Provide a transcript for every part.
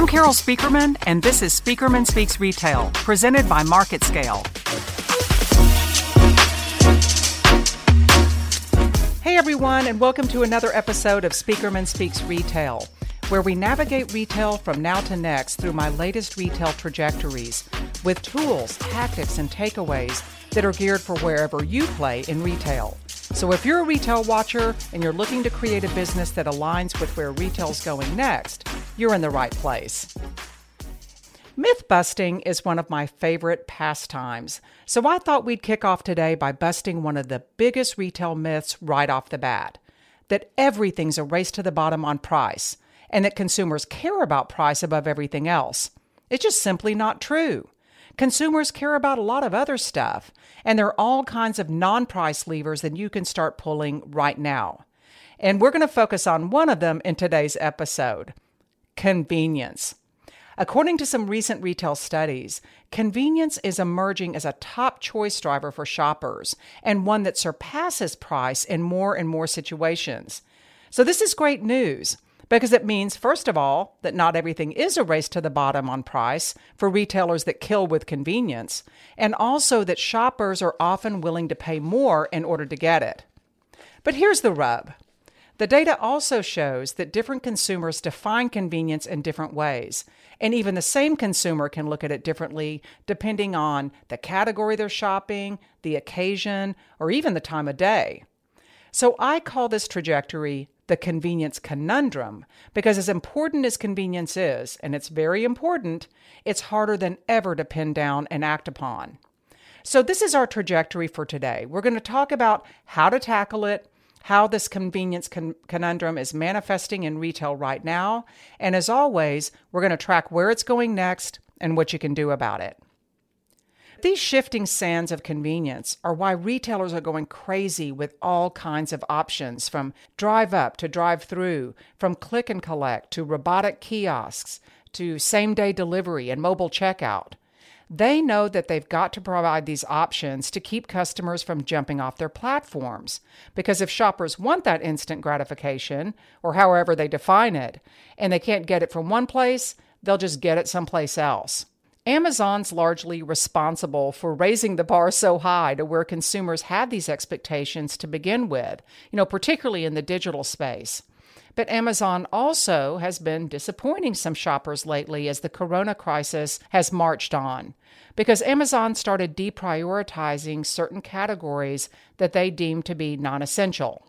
I'm Carol Spieckerman, and this is Spieckerman Speaks Retail, presented by MarketScale. Hey everyone, and welcome to another episode of Spieckerman Speaks Retail, where we navigate retail from now to next through my latest retail trajectories with tools, tactics, and takeaways that are geared for wherever you play in retail. So if you're a retail watcher and you're looking to create a business that aligns with where retail's going next, you're in the right place. Myth busting is one of my favorite pastimes, so I thought we'd kick off today by busting one of the biggest retail myths right off the bat that everything's a race to the bottom on price, and that consumers care about price above everything else. It's just simply not true. Consumers care about a lot of other stuff, and there are all kinds of non price levers that you can start pulling right now. And we're going to focus on one of them in today's episode convenience. According to some recent retail studies, convenience is emerging as a top choice driver for shoppers and one that surpasses price in more and more situations. So, this is great news because it means, first of all, that not everything is a race to the bottom on price for retailers that kill with convenience, and also that shoppers are often willing to pay more in order to get it. But here's the rub. The data also shows that different consumers define convenience in different ways, and even the same consumer can look at it differently depending on the category they're shopping, the occasion, or even the time of day. So I call this trajectory the convenience conundrum because, as important as convenience is, and it's very important, it's harder than ever to pin down and act upon. So, this is our trajectory for today. We're going to talk about how to tackle it, how this convenience con- conundrum is manifesting in retail right now, and as always, we're going to track where it's going next and what you can do about it. These shifting sands of convenience are why retailers are going crazy with all kinds of options from drive up to drive through, from click and collect to robotic kiosks to same day delivery and mobile checkout. They know that they've got to provide these options to keep customers from jumping off their platforms. Because if shoppers want that instant gratification, or however they define it, and they can't get it from one place, they'll just get it someplace else. Amazon's largely responsible for raising the bar so high to where consumers have these expectations to begin with, you know, particularly in the digital space. But Amazon also has been disappointing some shoppers lately as the corona crisis has marched on, because Amazon started deprioritizing certain categories that they deemed to be non essential.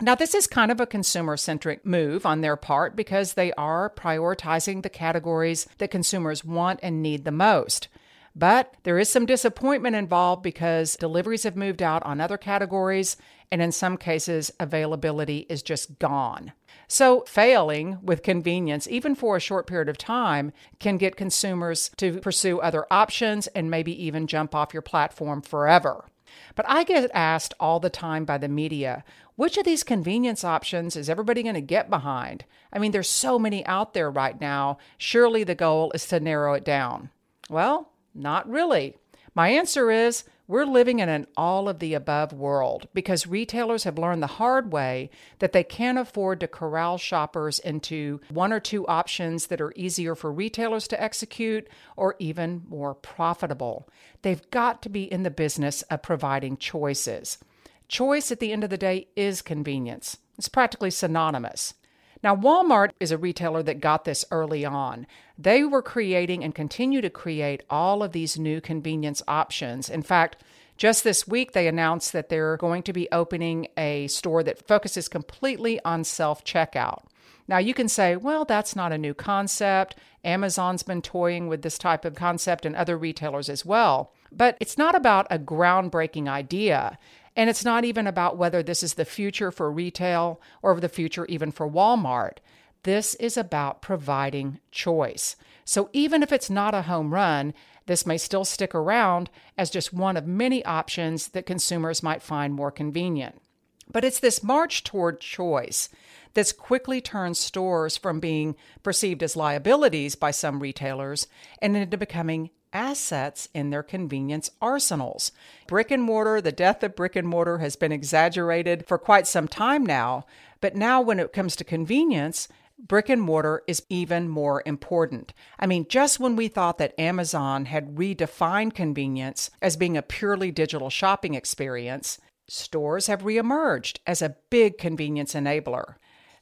Now, this is kind of a consumer centric move on their part because they are prioritizing the categories that consumers want and need the most. But there is some disappointment involved because deliveries have moved out on other categories, and in some cases, availability is just gone. So, failing with convenience, even for a short period of time, can get consumers to pursue other options and maybe even jump off your platform forever. But I get asked all the time by the media which of these convenience options is everybody going to get behind? I mean, there's so many out there right now. Surely the goal is to narrow it down. Well, not really. My answer is we're living in an all of the above world because retailers have learned the hard way that they can't afford to corral shoppers into one or two options that are easier for retailers to execute or even more profitable. They've got to be in the business of providing choices. Choice at the end of the day is convenience. It's practically synonymous. Now, Walmart is a retailer that got this early on. They were creating and continue to create all of these new convenience options. In fact, just this week, they announced that they're going to be opening a store that focuses completely on self checkout. Now, you can say, well, that's not a new concept. Amazon's been toying with this type of concept and other retailers as well. But it's not about a groundbreaking idea. And it's not even about whether this is the future for retail or the future even for Walmart. This is about providing choice. So even if it's not a home run, this may still stick around as just one of many options that consumers might find more convenient. But it's this march toward choice that's quickly turned stores from being perceived as liabilities by some retailers and into becoming assets in their convenience arsenals. Brick and mortar, the death of brick and mortar has been exaggerated for quite some time now, but now when it comes to convenience, brick and mortar is even more important. I mean, just when we thought that Amazon had redefined convenience as being a purely digital shopping experience, stores have reemerged as a big convenience enabler.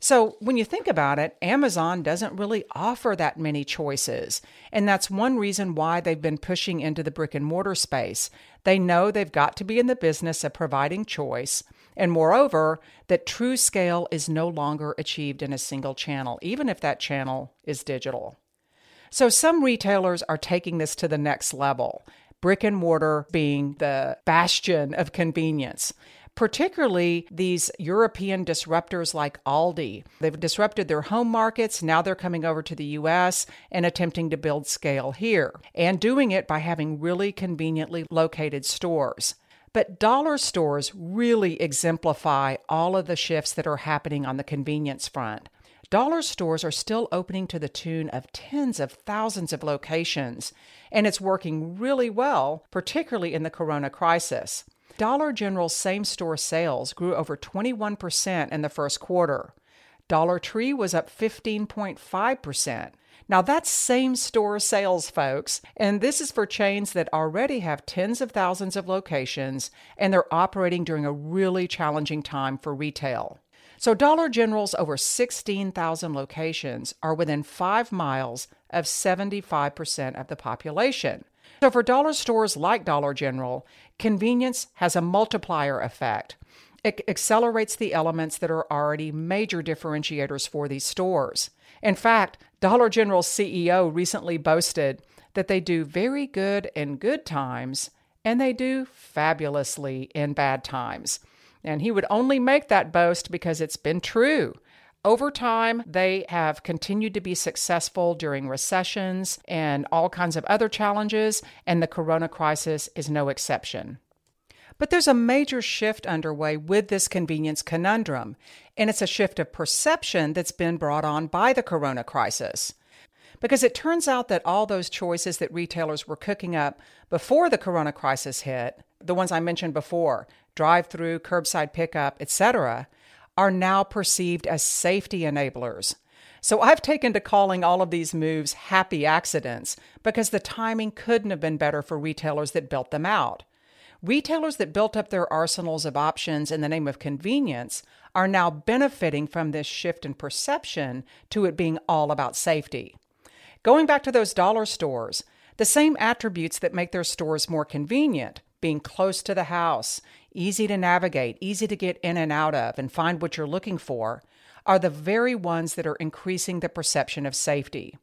So, when you think about it, Amazon doesn't really offer that many choices. And that's one reason why they've been pushing into the brick and mortar space. They know they've got to be in the business of providing choice. And moreover, that true scale is no longer achieved in a single channel, even if that channel is digital. So, some retailers are taking this to the next level, brick and mortar being the bastion of convenience particularly these European disruptors like Aldi. They've disrupted their home markets. Now they're coming over to the US and attempting to build scale here, and doing it by having really conveniently located stores. But dollar stores really exemplify all of the shifts that are happening on the convenience front. Dollar stores are still opening to the tune of tens of thousands of locations, and it's working really well, particularly in the corona crisis. Dollar General's same store sales grew over 21% in the first quarter. Dollar Tree was up 15.5%. Now, that's same store sales, folks, and this is for chains that already have tens of thousands of locations and they're operating during a really challenging time for retail. So, Dollar General's over 16,000 locations are within five miles of 75% of the population. So, for dollar stores like Dollar General, convenience has a multiplier effect. It accelerates the elements that are already major differentiators for these stores. In fact, Dollar General's CEO recently boasted that they do very good in good times and they do fabulously in bad times. And he would only make that boast because it's been true. Over time, they have continued to be successful during recessions and all kinds of other challenges, and the corona crisis is no exception. But there's a major shift underway with this convenience conundrum, and it's a shift of perception that's been brought on by the corona crisis. Because it turns out that all those choices that retailers were cooking up before the corona crisis hit, the ones I mentioned before, drive-through, curbside pickup, etc., are now perceived as safety enablers. So I've taken to calling all of these moves happy accidents because the timing couldn't have been better for retailers that built them out. Retailers that built up their arsenals of options in the name of convenience are now benefiting from this shift in perception to it being all about safety. Going back to those dollar stores, the same attributes that make their stores more convenient, being close to the house, easy to navigate, easy to get in and out of, and find what you're looking for, are the very ones that are increasing the perception of safety.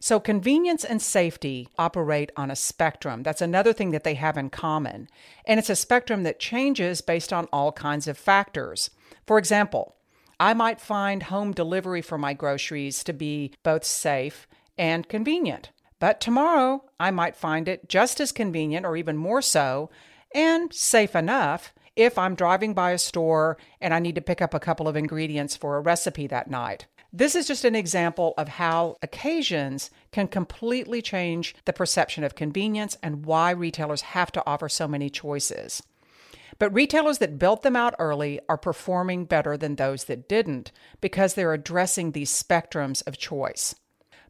So, convenience and safety operate on a spectrum. That's another thing that they have in common. And it's a spectrum that changes based on all kinds of factors. For example, I might find home delivery for my groceries to be both safe and convenient. But tomorrow, I might find it just as convenient or even more so and safe enough if I'm driving by a store and I need to pick up a couple of ingredients for a recipe that night. This is just an example of how occasions can completely change the perception of convenience and why retailers have to offer so many choices. But retailers that built them out early are performing better than those that didn't because they're addressing these spectrums of choice.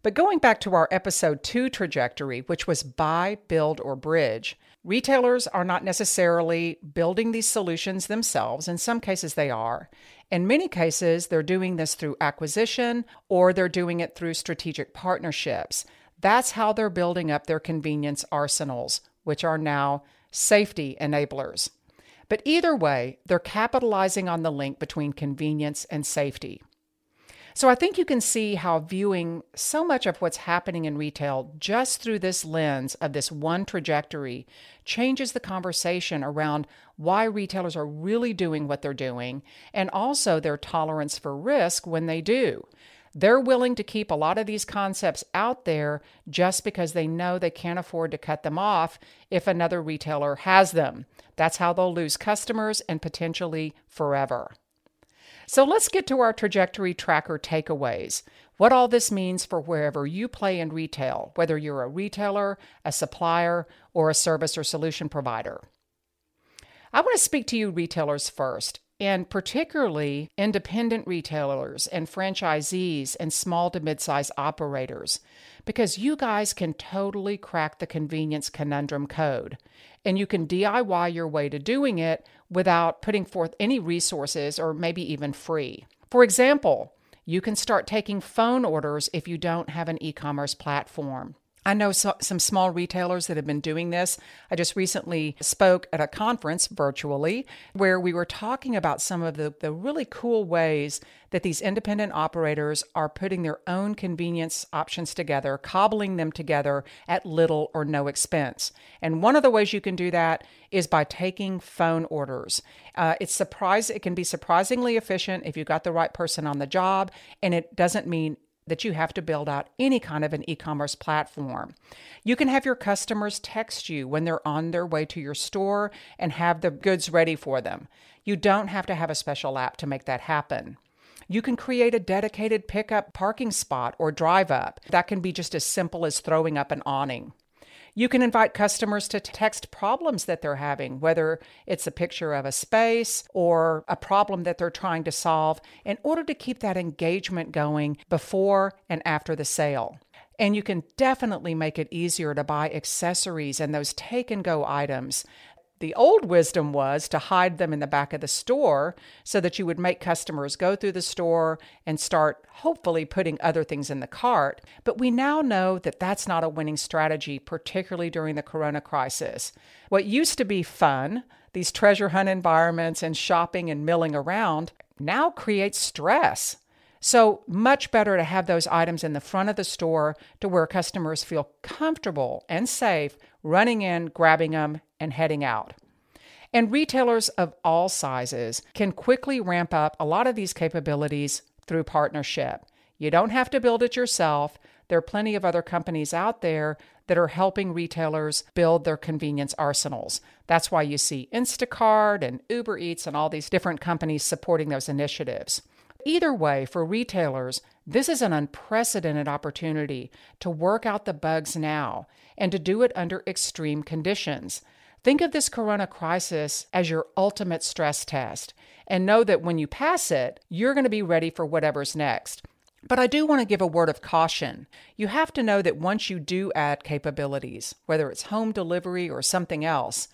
But going back to our episode 2 trajectory, which was buy, build, or bridge, retailers are not necessarily building these solutions themselves. In some cases, they are. In many cases, they're doing this through acquisition or they're doing it through strategic partnerships. That's how they're building up their convenience arsenals, which are now safety enablers. But either way, they're capitalizing on the link between convenience and safety. So I think you can see how viewing so much of what's happening in retail just through this lens of this one trajectory changes the conversation around why retailers are really doing what they're doing and also their tolerance for risk when they do. They're willing to keep a lot of these concepts out there just because they know they can't afford to cut them off if another retailer has them. That's how they'll lose customers and potentially forever. So let's get to our trajectory tracker takeaways. What all this means for wherever you play in retail, whether you're a retailer, a supplier, or a service or solution provider. I want to speak to you retailers first. And particularly independent retailers and franchisees and small to mid sized operators, because you guys can totally crack the convenience conundrum code. And you can DIY your way to doing it without putting forth any resources or maybe even free. For example, you can start taking phone orders if you don't have an e commerce platform. I know so, some small retailers that have been doing this. I just recently spoke at a conference virtually where we were talking about some of the, the really cool ways that these independent operators are putting their own convenience options together, cobbling them together at little or no expense. And one of the ways you can do that is by taking phone orders. Uh, it's surprise it can be surprisingly efficient if you got the right person on the job, and it doesn't mean that you have to build out any kind of an e commerce platform. You can have your customers text you when they're on their way to your store and have the goods ready for them. You don't have to have a special app to make that happen. You can create a dedicated pickup parking spot or drive up. That can be just as simple as throwing up an awning. You can invite customers to text problems that they're having, whether it's a picture of a space or a problem that they're trying to solve, in order to keep that engagement going before and after the sale. And you can definitely make it easier to buy accessories and those take and go items the old wisdom was to hide them in the back of the store so that you would make customers go through the store and start hopefully putting other things in the cart. But we now know that that's not a winning strategy, particularly during the corona crisis. What used to be fun, these treasure hunt environments and shopping and milling around, now creates stress. So, much better to have those items in the front of the store to where customers feel comfortable and safe running in, grabbing them, and heading out. And retailers of all sizes can quickly ramp up a lot of these capabilities through partnership. You don't have to build it yourself. There are plenty of other companies out there that are helping retailers build their convenience arsenals. That's why you see Instacart and Uber Eats and all these different companies supporting those initiatives. Either way, for retailers, this is an unprecedented opportunity to work out the bugs now and to do it under extreme conditions. Think of this corona crisis as your ultimate stress test and know that when you pass it, you're going to be ready for whatever's next. But I do want to give a word of caution. You have to know that once you do add capabilities, whether it's home delivery or something else,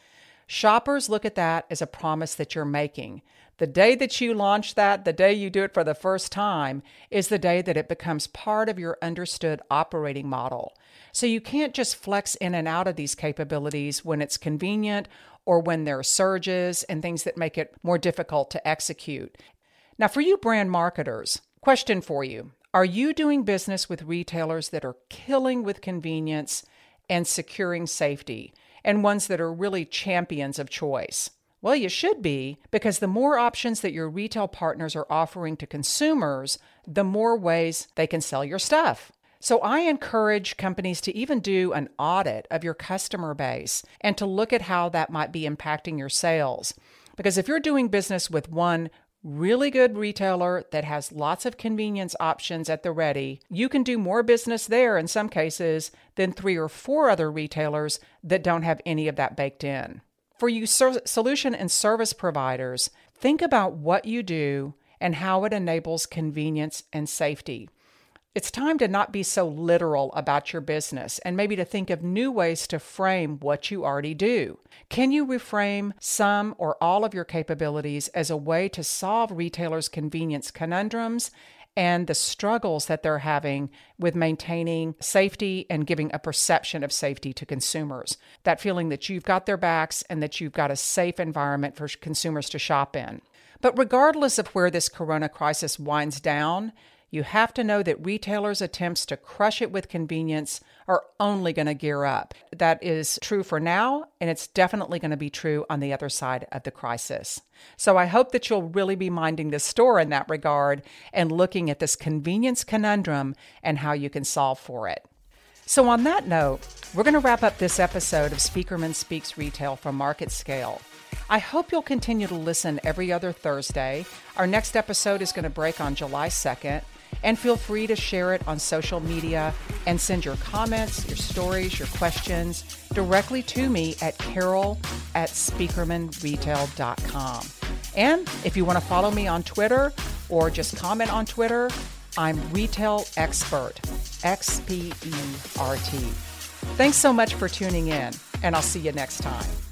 shoppers look at that as a promise that you're making. The day that you launch that, the day you do it for the first time, is the day that it becomes part of your understood operating model. So you can't just flex in and out of these capabilities when it's convenient or when there are surges and things that make it more difficult to execute. Now, for you brand marketers, question for you Are you doing business with retailers that are killing with convenience and securing safety, and ones that are really champions of choice? Well, you should be, because the more options that your retail partners are offering to consumers, the more ways they can sell your stuff. So I encourage companies to even do an audit of your customer base and to look at how that might be impacting your sales. Because if you're doing business with one really good retailer that has lots of convenience options at the ready, you can do more business there in some cases than three or four other retailers that don't have any of that baked in. For you ser- solution and service providers, think about what you do and how it enables convenience and safety. It's time to not be so literal about your business and maybe to think of new ways to frame what you already do. Can you reframe some or all of your capabilities as a way to solve retailers' convenience conundrums and the struggles that they're having with maintaining safety and giving a perception of safety to consumers. That feeling that you've got their backs and that you've got a safe environment for consumers to shop in. But regardless of where this corona crisis winds down, you have to know that retailers' attempts to crush it with convenience are only going to gear up. That is true for now, and it's definitely going to be true on the other side of the crisis. So I hope that you'll really be minding the store in that regard and looking at this convenience conundrum and how you can solve for it. So, on that note, we're going to wrap up this episode of Spieckerman Speaks Retail from MarketScale. I hope you'll continue to listen every other Thursday. Our next episode is going to break on July 2nd. And feel free to share it on social media and send your comments, your stories, your questions directly to me at carol at spieckermanretail.com. And if you want to follow me on Twitter or just comment on Twitter, I'm Retail Expert, X P E R T. Thanks so much for tuning in, and I'll see you next time.